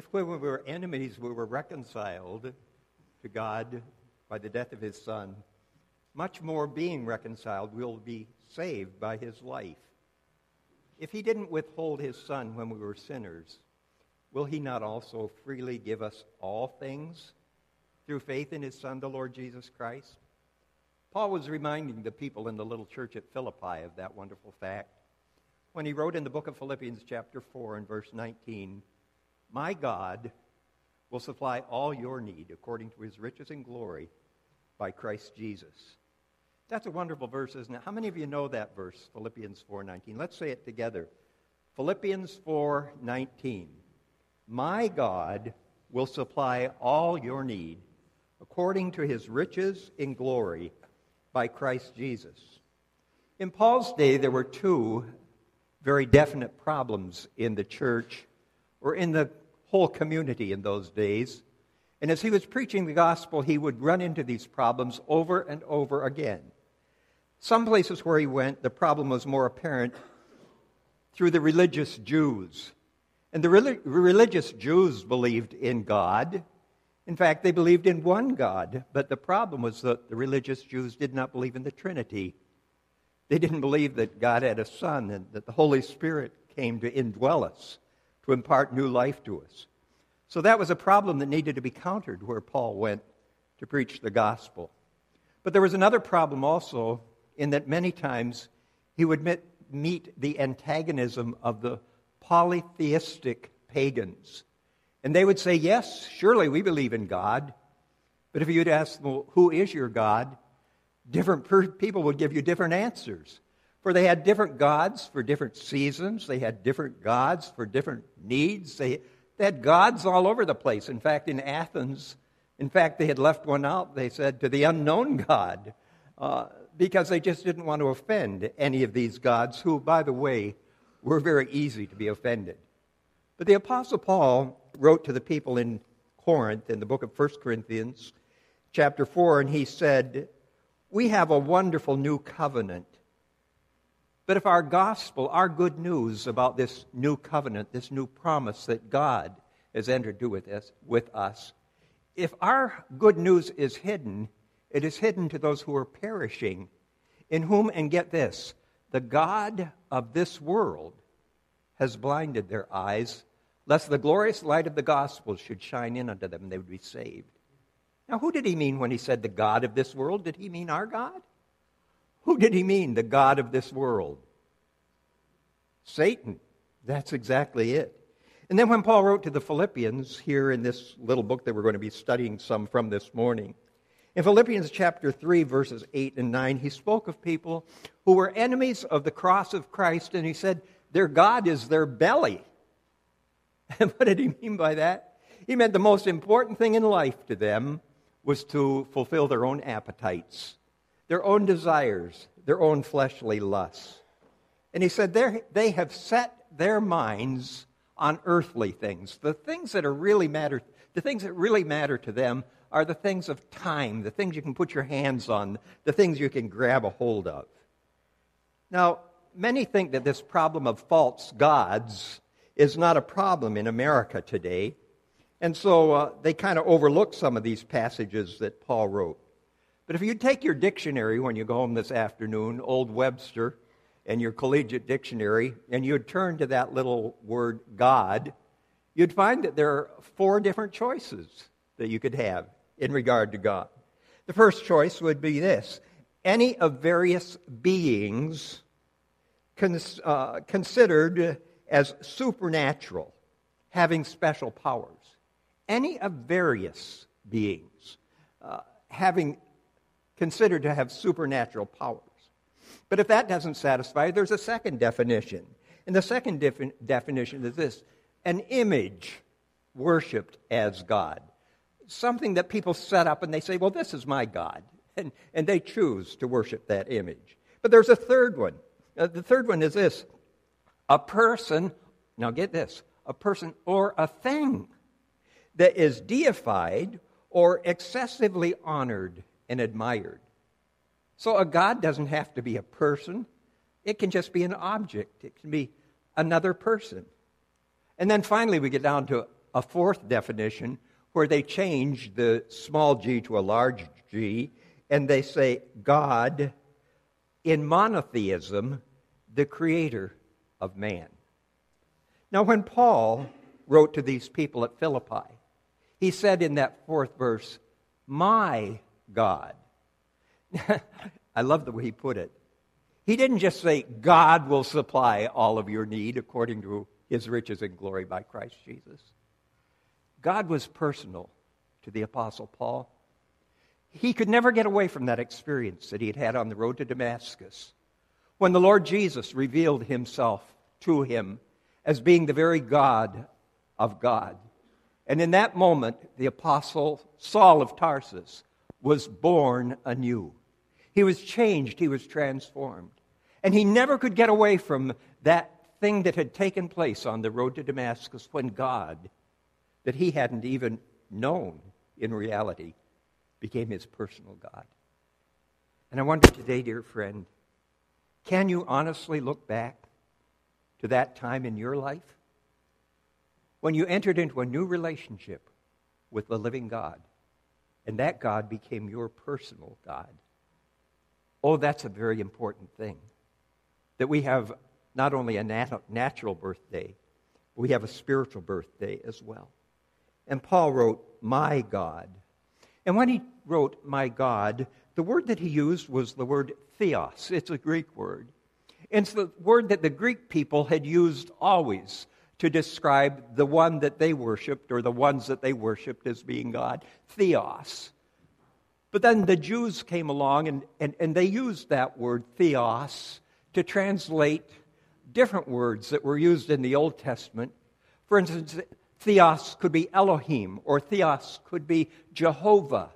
if when we were enemies, we were reconciled to God by the death of his Son, much more being reconciled, we'll be saved by his life. If he didn't withhold his Son when we were sinners, will he not also freely give us all things through faith in his Son, the Lord Jesus Christ? Paul was reminding the people in the little church at Philippi of that wonderful fact when he wrote in the book of Philippians, chapter 4, and verse 19, My God will supply all your need according to his riches and glory by Christ Jesus. That's a wonderful verse, isn't it? How many of you know that verse, Philippians 4:19? Let's say it together. Philippians 4:19. My God will supply all your need according to his riches in glory by Christ Jesus. In Paul's day, there were two very definite problems in the church or in the whole community in those days. And as he was preaching the gospel, he would run into these problems over and over again. Some places where he went, the problem was more apparent through the religious Jews. And the religious Jews believed in God. In fact, they believed in one God. But the problem was that the religious Jews did not believe in the Trinity. They didn't believe that God had a Son and that the Holy Spirit came to indwell us, to impart new life to us. So that was a problem that needed to be countered where Paul went to preach the gospel. But there was another problem also in that many times he would meet, meet the antagonism of the polytheistic pagans. And they would say, Yes, surely we believe in God. But if you'd ask them, well, Who is your God? different per- people would give you different answers. For they had different gods for different seasons, they had different gods for different needs. They, they had gods all over the place. In fact, in Athens, in fact, they had left one out. They said to the unknown God, uh, because they just didn't want to offend any of these gods, who, by the way, were very easy to be offended. But the Apostle Paul wrote to the people in Corinth in the book of 1 Corinthians, chapter 4, and he said, we have a wonderful new covenant. But if our gospel, our good news about this new covenant, this new promise that God has entered into with us, with us, if our good news is hidden, it is hidden to those who are perishing, in whom, and get this, the God of this world has blinded their eyes, lest the glorious light of the gospel should shine in unto them and they would be saved. Now, who did he mean when he said the God of this world? Did he mean our God? Who did he mean, the God of this world? Satan. That's exactly it. And then when Paul wrote to the Philippians, here in this little book that we're going to be studying some from this morning, in Philippians chapter 3, verses 8 and 9, he spoke of people who were enemies of the cross of Christ, and he said, Their God is their belly. And what did he mean by that? He meant the most important thing in life to them was to fulfill their own appetites, their own desires, their own fleshly lusts. And he said they have set their minds on earthly things. The things that are really matter, the things that really matter to them are the things of time, the things you can put your hands on, the things you can grab a hold of. Now, many think that this problem of false gods is not a problem in America today. And so uh, they kind of overlook some of these passages that Paul wrote. But if you take your dictionary when you go home this afternoon, Old Webster, and your collegiate dictionary, and you'd turn to that little word God, you'd find that there are four different choices that you could have in regard to God. The first choice would be this any of various beings cons- uh, considered as supernatural, having special powers any of various beings uh, having considered to have supernatural powers. But if that doesn't satisfy, there's a second definition. And the second defi- definition is this an image worshiped as God. Something that people set up and they say, well, this is my God. And, and they choose to worship that image. But there's a third one. Uh, the third one is this a person, now get this, a person or a thing that is deified or excessively honored and admired. So a God doesn't have to be a person, it can just be an object, it can be another person. And then finally, we get down to a fourth definition where they change the small g to a large g, and they say, God, in monotheism, the creator of man. Now, when Paul wrote to these people at Philippi, he said in that fourth verse, My God. I love the way he put it. He didn't just say, God will supply all of your need according to his riches and glory by Christ Jesus. God was personal to the Apostle Paul. He could never get away from that experience that he had had on the road to Damascus when the Lord Jesus revealed himself to him as being the very God of God. And in that moment, the Apostle Saul of Tarsus was born anew. He was changed, he was transformed. And he never could get away from that thing that had taken place on the road to Damascus when God, that he hadn't even known in reality, became his personal God. And I wonder today, dear friend, can you honestly look back to that time in your life when you entered into a new relationship with the living God and that God became your personal God? Oh, that's a very important thing. That we have not only a nat- natural birthday, but we have a spiritual birthday as well. And Paul wrote, My God. And when he wrote, My God, the word that he used was the word theos. It's a Greek word. It's the word that the Greek people had used always to describe the one that they worshiped or the ones that they worshiped as being God. Theos. But then the Jews came along and, and, and they used that word theos to translate different words that were used in the Old Testament. For instance, theos could be Elohim, or theos could be Jehovah.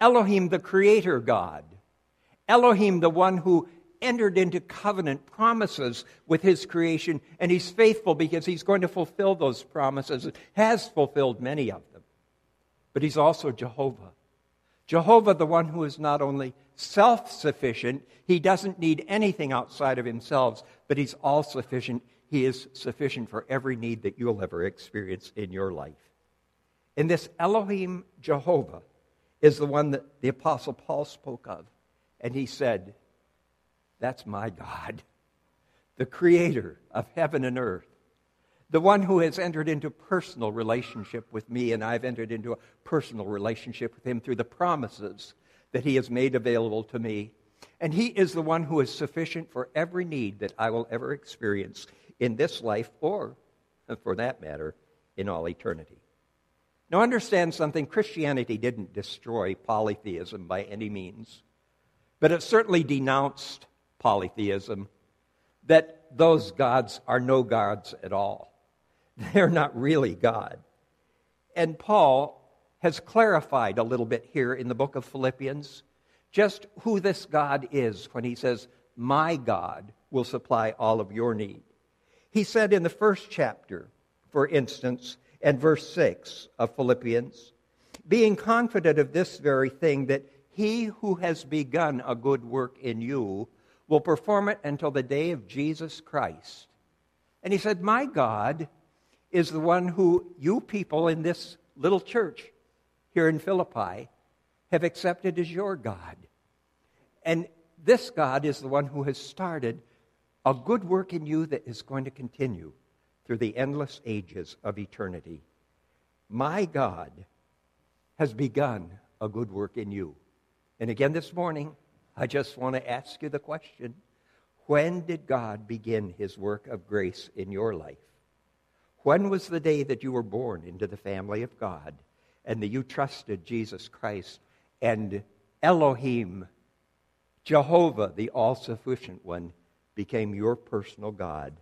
Elohim, the creator God. Elohim, the one who entered into covenant promises with his creation, and he's faithful because he's going to fulfill those promises, has fulfilled many of them. But he's also Jehovah. Jehovah, the one who is not only self sufficient, he doesn't need anything outside of himself, but he's all sufficient. He is sufficient for every need that you'll ever experience in your life. And this Elohim Jehovah is the one that the Apostle Paul spoke of. And he said, That's my God, the creator of heaven and earth, the one who has entered into personal relationship with me, and I've entered into a personal relationship with him through the promises that he has made available to me. And he is the one who is sufficient for every need that I will ever experience in this life, or, for that matter, in all eternity. Now, understand something Christianity didn't destroy polytheism by any means, but it certainly denounced polytheism, that those gods are no gods at all. They're not really God. And Paul has clarified a little bit here in the book of Philippians just who this God is when he says, My God will supply all of your need. He said in the first chapter, for instance, and verse 6 of Philippians, being confident of this very thing, that he who has begun a good work in you will perform it until the day of Jesus Christ. And he said, My God is the one who you people in this little church here in Philippi have accepted as your God. And this God is the one who has started a good work in you that is going to continue through the endless ages of eternity. My God has begun a good work in you. And again this morning, I just want to ask you the question when did God begin his work of grace in your life? When was the day that you were born into the family of God and that you trusted Jesus Christ and Elohim, Jehovah, the all sufficient one, became your personal God?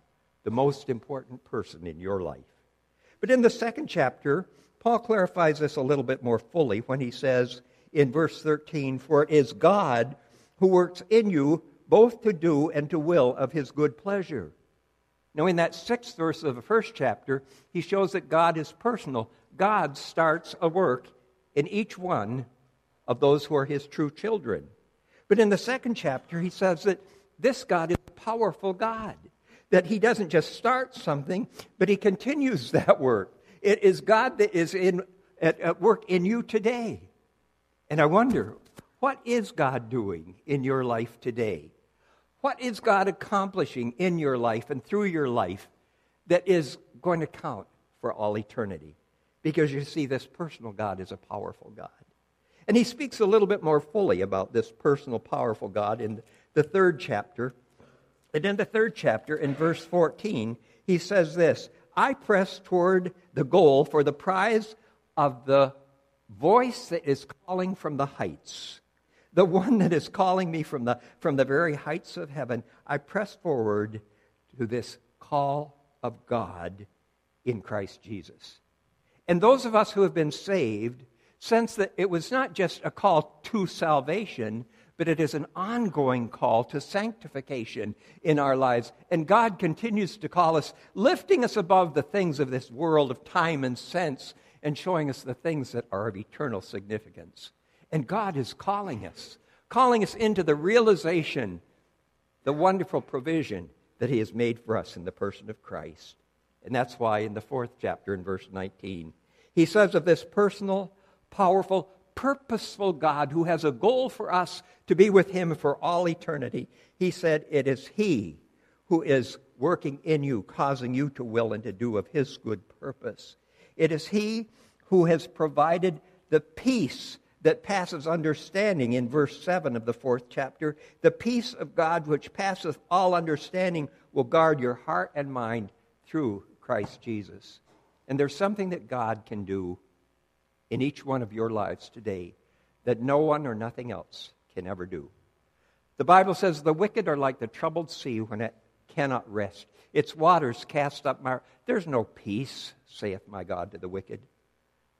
the most important person in your life. But in the second chapter, Paul clarifies this a little bit more fully when he says in verse 13, For it is God who works in you both to do and to will of his good pleasure. Now, in that sixth verse of the first chapter, he shows that God is personal. God starts a work in each one of those who are his true children. But in the second chapter, he says that this God is a powerful God that he doesn't just start something, but he continues that work It is God that is in, at, at work in you today. And I wonder, what is God doing in your life today? What is God accomplishing in your life and through your life that is going to count for all eternity? Because you see, this personal God is a powerful God. And he speaks a little bit more fully about this personal, powerful God in the third chapter. And in the third chapter, in verse 14, he says this I press toward the goal for the prize of the voice that is calling from the heights. The one that is calling me from the, from the very heights of heaven. I press forward to this call of God in Christ Jesus. And those of us who have been saved sense that it was not just a call to salvation, but it is an ongoing call to sanctification in our lives. And God continues to call us, lifting us above the things of this world of time and sense, and showing us the things that are of eternal significance. And God is calling us, calling us into the realization, the wonderful provision that He has made for us in the person of Christ. And that's why in the fourth chapter, in verse 19, he says of this personal, powerful, purposeful God who has a goal for us to be with Him for all eternity. He said, It is He who is working in you, causing you to will and to do of His good purpose. It is He who has provided the peace that passes understanding in verse 7 of the fourth chapter. The peace of God which passeth all understanding will guard your heart and mind through Christ Jesus. And there's something that God can do in each one of your lives today that no one or nothing else can ever do. The Bible says the wicked are like the troubled sea when it cannot rest. Its waters cast up my. There's no peace, saith my God to the wicked.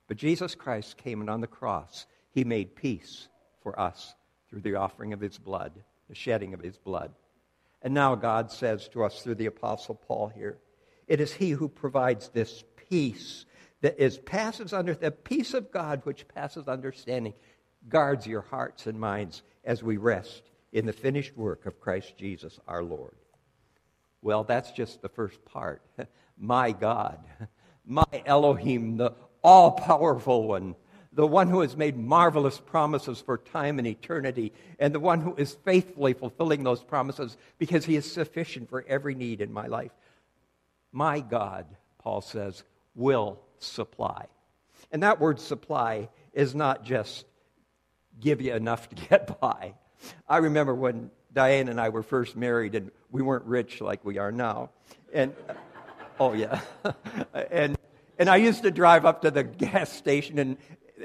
But Jesus Christ came and on the cross, he made peace for us through the offering of his blood, the shedding of his blood. And now God says to us through the Apostle Paul here, it is he who provides this peace that is passes under the peace of God which passes understanding guards your hearts and minds as we rest in the finished work of Christ Jesus our Lord. Well, that's just the first part. My God, my Elohim, the all powerful one, the one who has made marvelous promises for time and eternity, and the one who is faithfully fulfilling those promises because he is sufficient for every need in my life. My God, Paul says, will supply. And that word supply is not just give you enough to get by. I remember when Diane and I were first married and we weren't rich like we are now. And oh yeah. and and I used to drive up to the gas station and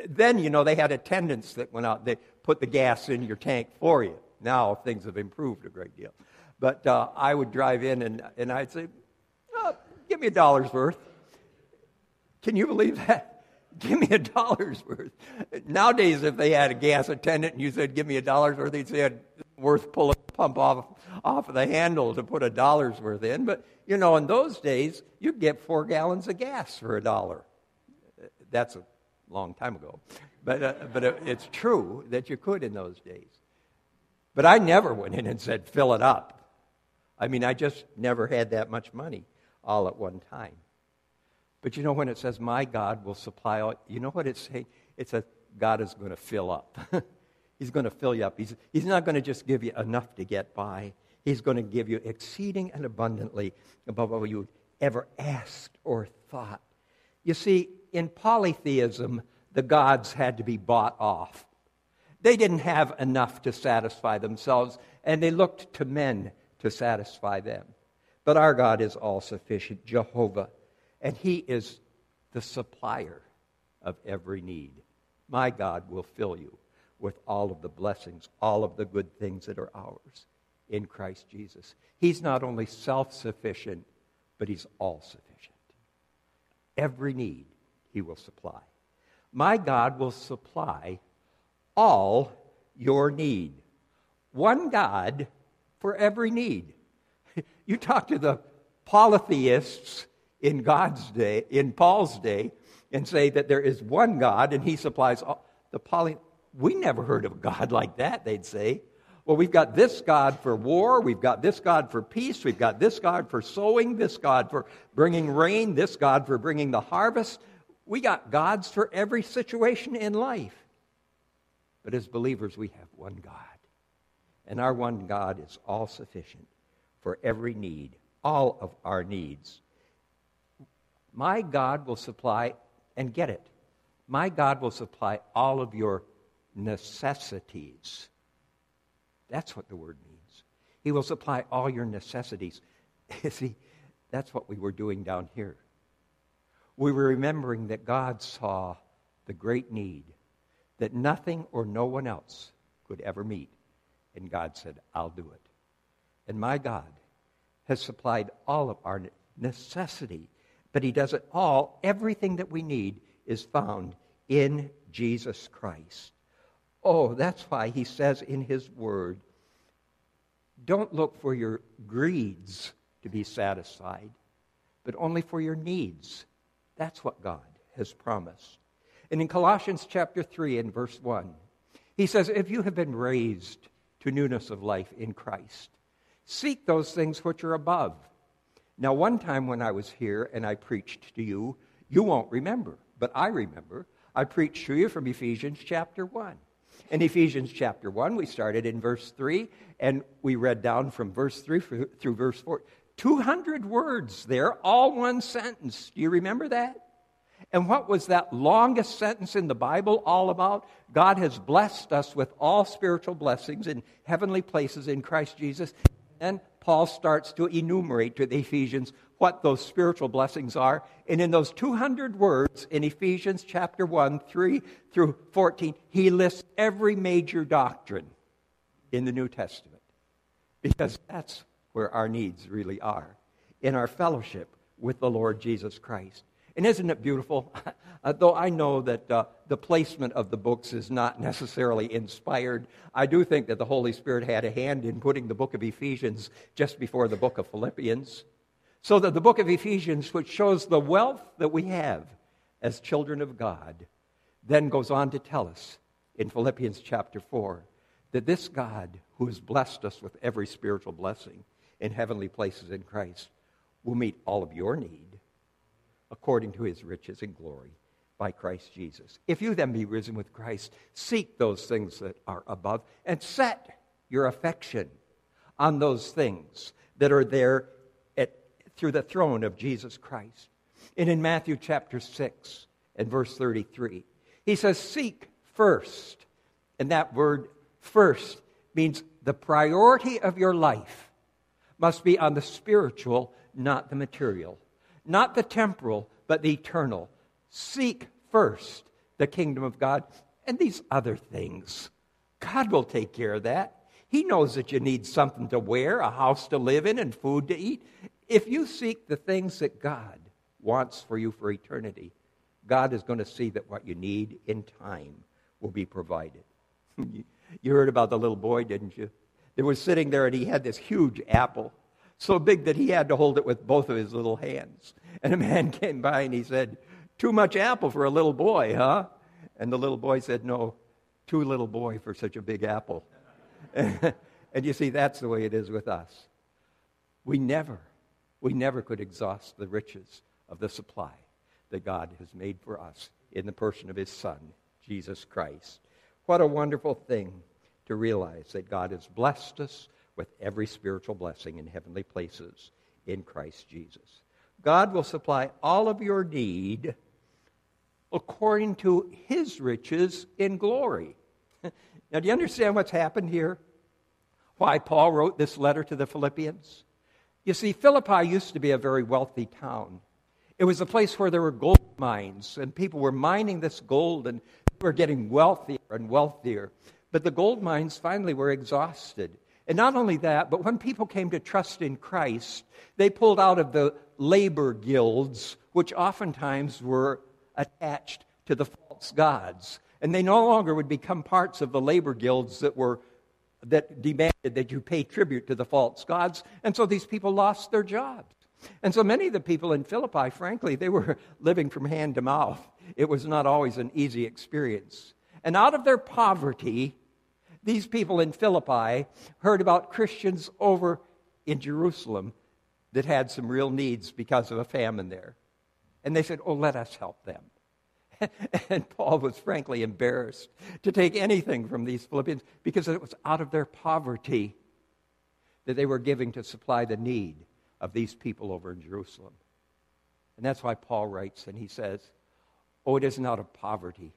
then you know they had attendants that went out they put the gas in your tank for you. Now things have improved a great deal. But uh, I would drive in and, and I'd say, oh, give me a dollar's worth. Can you believe that? Give me a dollar's worth. Nowadays, if they had a gas attendant and you said, give me a dollar's worth, they'd say worth pulling the pump off, off of the handle to put a dollar's worth in. But, you know, in those days, you'd get four gallons of gas for a dollar. That's a long time ago. But, uh, but it's true that you could in those days. But I never went in and said, fill it up. I mean, I just never had that much money all at one time. But you know, when it says, My God will supply all, you know what it's saying? It says, God is going to fill up. he's going to fill you up. He's, he's not going to just give you enough to get by, He's going to give you exceeding and abundantly above what you ever asked or thought. You see, in polytheism, the gods had to be bought off. They didn't have enough to satisfy themselves, and they looked to men to satisfy them. But our God is all sufficient, Jehovah and He is the supplier of every need. My God will fill you with all of the blessings, all of the good things that are ours in Christ Jesus. He's not only self sufficient, but He's all sufficient. Every need He will supply. My God will supply all your need. One God for every need. You talk to the polytheists in God's day, in Paul's day, and say that there is one God and he supplies all. The poly, we never heard of a God like that, they'd say. Well, we've got this God for war, we've got this God for peace, we've got this God for sowing, this God for bringing rain, this God for bringing the harvest. We got gods for every situation in life. But as believers, we have one God. And our one God is all sufficient for every need, all of our needs. My God will supply, and get it, my God will supply all of your necessities. That's what the word means. He will supply all your necessities. See, that's what we were doing down here. We were remembering that God saw the great need that nothing or no one else could ever meet. And God said, I'll do it. And my God has supplied all of our necessity, but He does it all. Everything that we need is found in Jesus Christ. Oh, that's why He says in His Word, don't look for your greeds to be satisfied, but only for your needs. That's what God has promised. And in Colossians chapter 3 and verse 1, he says, If you have been raised to newness of life in Christ, seek those things which are above. Now, one time when I was here and I preached to you, you won't remember, but I remember. I preached to you from Ephesians chapter 1. In Ephesians chapter 1, we started in verse 3, and we read down from verse 3 through verse 4. 200 words there, all one sentence. Do you remember that? And what was that longest sentence in the Bible all about? God has blessed us with all spiritual blessings in heavenly places in Christ Jesus. And Paul starts to enumerate to the Ephesians what those spiritual blessings are. And in those 200 words in Ephesians chapter 1, 3 through 14, he lists every major doctrine in the New Testament. Because that's where our needs really are in our fellowship with the Lord Jesus Christ. And isn't it beautiful? uh, though I know that uh, the placement of the books is not necessarily inspired, I do think that the Holy Spirit had a hand in putting the book of Ephesians just before the book of Philippians. So that the book of Ephesians, which shows the wealth that we have as children of God, then goes on to tell us in Philippians chapter 4 that this God, who has blessed us with every spiritual blessing in heavenly places in Christ, will meet all of your need according to his riches and glory by Christ Jesus. If you then be risen with Christ, seek those things that are above and set your affection on those things that are there at, through the throne of Jesus Christ. And in Matthew chapter 6 and verse 33, he says, Seek first. And that word first means the priority of your life must be on the spiritual, not the material not the temporal, but the eternal. Seek first the kingdom of God and these other things. God will take care of that. He knows that you need something to wear, a house to live in, and food to eat. If you seek the things that God wants for you for eternity, God is going to see that what you need in time will be provided. you heard about the little boy, didn't you? That was sitting there and he had this huge apple so big that he had to hold it with both of his little hands. And a man came by and he said, Too much apple for a little boy, huh? And the little boy said, No, too little boy for such a big apple. and you see, that's the way it is with us. We never, we never could exhaust the riches of the supply that God has made for us in the person of his Son, Jesus Christ. What a wonderful thing to realize that God has blessed us with every spiritual blessing in heavenly places in Christ Jesus. God will supply all of your need according to his riches in glory. now, do you understand what's happened here? Why Paul wrote this letter to the Philippians? You see, Philippi used to be a very wealthy town. It was a place where there were gold mines, and people were mining this gold, and they were getting wealthier and wealthier. But the gold mines finally were exhausted. And not only that, but when people came to trust in Christ, they pulled out of the labor guilds, which oftentimes were attached to the false gods. And they no longer would become parts of the labor guilds that were that demanded that you pay tribute to the false gods. And so these people lost their jobs. And so many of the people in Philippi, frankly, they were living from hand to mouth. It was not always an easy experience. And out of their poverty, These people in Philippi heard about Christians over in Jerusalem that had some real needs because of a famine there. And they said, Oh, let us help them. and Paul was frankly embarrassed to take anything from these Philippians because it was out of their poverty that they were giving to supply the need of these people over in Jerusalem. And that's why Paul writes and he says, Oh, it isn't out of poverty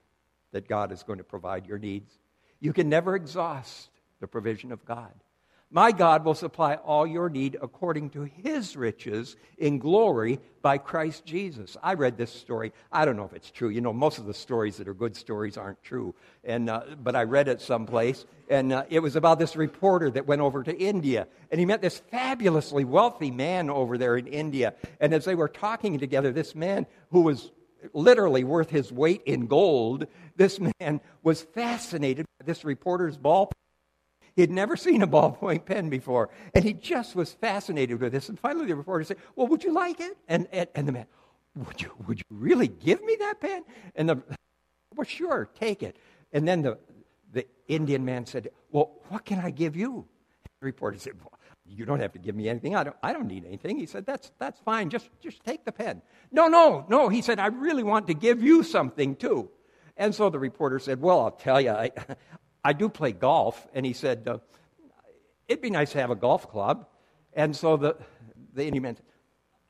that God is going to provide your needs. You can never exhaust the provision of God. My God will supply all your need according to his riches in glory by Christ Jesus. I read this story. I don't know if it's true. You know, most of the stories that are good stories aren't true. And, uh, but I read it someplace, and uh, it was about this reporter that went over to India. And he met this fabulously wealthy man over there in India. And as they were talking together, this man who was literally worth his weight in gold, this man was fascinated by this reporter's ball he had never seen a ballpoint pen before, and he just was fascinated with this. And finally, the reporter said, Well, would you like it? And, and, and the man, would you, would you really give me that pen? And the, well, sure, take it. And then the, the Indian man said, Well, what can I give you? The reporter said, well, you don't have to give me anything. I don't, I don't need anything. He said, that's, that's fine. Just, just take the pen. No, no, no. He said, I really want to give you something too. And so the reporter said, Well, I'll tell you, I, I do play golf. And he said, uh, It'd be nice to have a golf club. And so the, the Indian man said,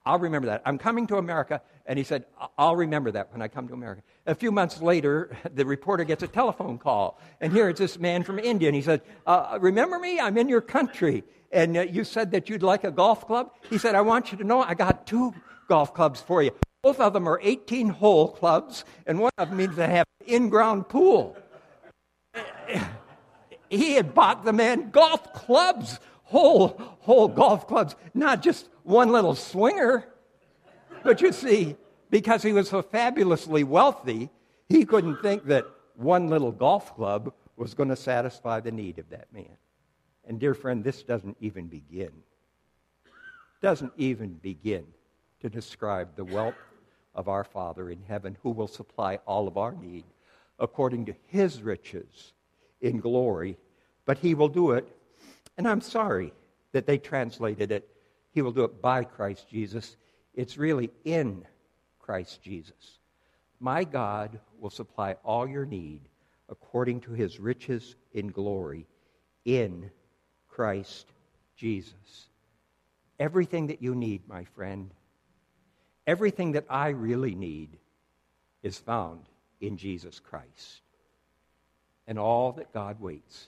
I'll remember that. I'm coming to America. And he said, I'll remember that when I come to America. A few months later, the reporter gets a telephone call. And here it's this man from India. And he said, uh, Remember me? I'm in your country. And uh, you said that you'd like a golf club? He said, I want you to know I got two golf clubs for you. Both of them are 18 hole clubs, and one of them means they have an in ground pool he had bought the man golf clubs, whole, whole golf clubs, not just one little swinger. But you see, because he was so fabulously wealthy, he couldn't think that one little golf club was going to satisfy the need of that man. And dear friend, this doesn't even begin. Doesn't even begin to describe the wealth of our Father in heaven who will supply all of our need according to his riches in glory, but he will do it. And I'm sorry that they translated it, he will do it by Christ Jesus. It's really in Christ Jesus. My God will supply all your need according to his riches in glory in Christ Jesus. Everything that you need, my friend, everything that I really need is found in Jesus Christ. And all that God waits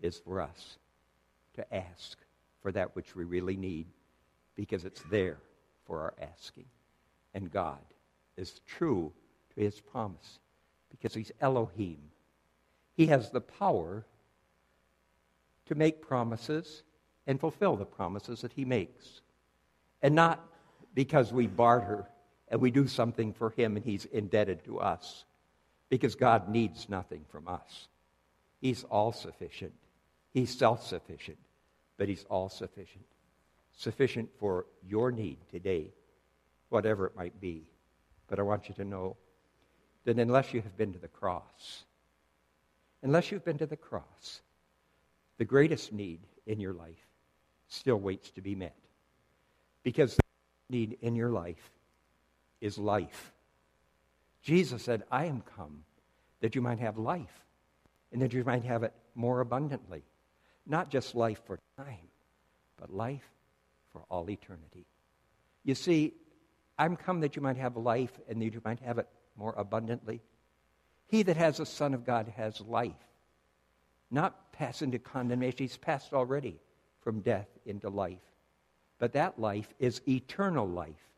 is for us to ask for that which we really need because it's there for our asking. And God is true to his promise because he's Elohim. He has the power to make promises and fulfill the promises that he makes. And not because we barter and we do something for him and he's indebted to us because God needs nothing from us. He's all sufficient. He's self sufficient, but He's all sufficient. Sufficient for your need today, whatever it might be. But I want you to know that unless you have been to the cross, unless you've been to the cross, the greatest need in your life still waits to be met. Because the need in your life is life. Jesus said, I am come that you might have life and that you might have it more abundantly. Not just life for time, but life for all eternity. You see, I'm come that you might have life and that you might have it more abundantly. He that has the Son of God has life, not pass into condemnation. He's passed already from death into life. But that life is eternal life.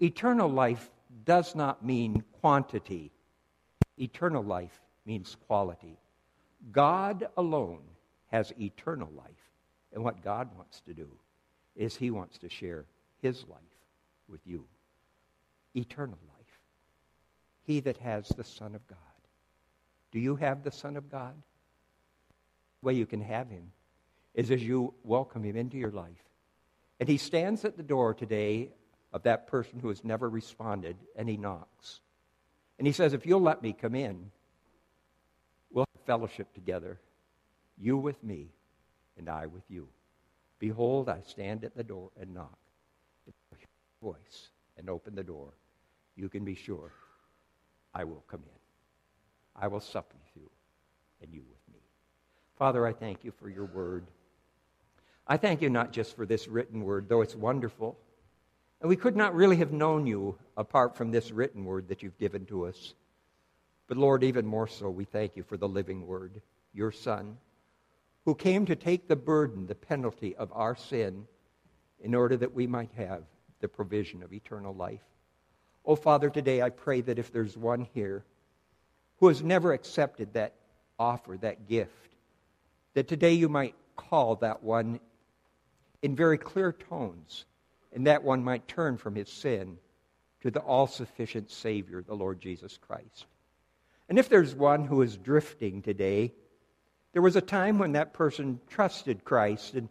Eternal life does not mean quantity, eternal life means quality. God alone has eternal life. And what God wants to do is He wants to share His life with you. Eternal life. He that has the Son of God. Do you have the Son of God? Way you can have Him is as you welcome Him into your life. And He stands at the door today of that person who has never responded, and he knocks. And he says, If you'll let me come in, we'll have fellowship together. you with me, and I with you. Behold, I stand at the door and knock. If you hear voice and open the door, you can be sure I will come in. I will sup with you, and you me. Father, I thank you for your word. I thank you not just for this written word, though it's wonderful. And we could not really have known you apart from this written word that you've given to us. But Lord, even more so, we thank you for the living word, your Son, who came to take the burden, the penalty of our sin, in order that we might have the provision of eternal life. Oh, Father, today I pray that if there's one here who has never accepted that offer, that gift, that today you might call that one in very clear tones, and that one might turn from his sin to the all sufficient Savior, the Lord Jesus Christ. And if there's one who is drifting today, there was a time when that person trusted Christ and,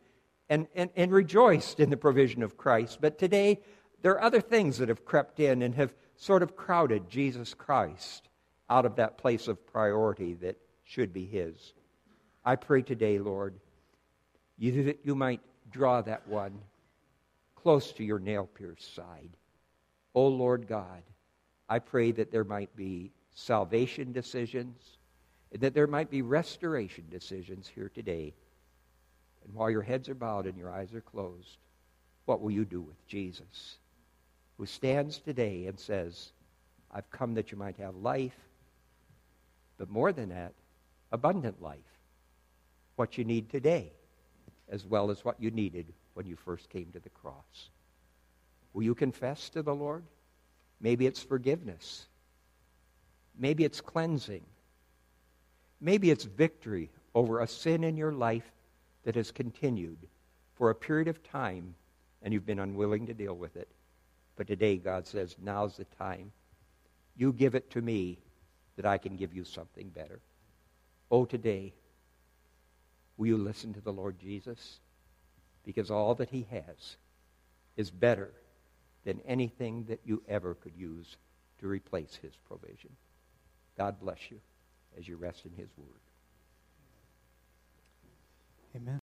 and, and, and rejoiced in the provision of Christ. But today, there are other things that have crept in and have sort of crowded Jesus Christ out of that place of priority that should be His. I pray today, Lord, that you might draw that one close to your nail pierced side. O oh, Lord God, I pray that there might be salvation decisions, and that there might be restoration decisions here today. And while your heads are bowed and your eyes are closed, what will you do with Jesus, who stands today and says, I've come that you might have life, but more than that, abundant life. What you need today, as well as what you needed when you first came to the cross. Will you confess to the Lord? Maybe it's forgiveness. Maybe it's cleansing. Maybe it's victory over a sin in your life that has continued for a period of time and you've been unwilling to deal with it. But today, God says, now's the time. You give it to me that I can give you something better. Oh, today, will you listen to the Lord Jesus? Because all that he has is better than anything that you ever could use to replace his provision. God bless you as you rest in His Word. Amen.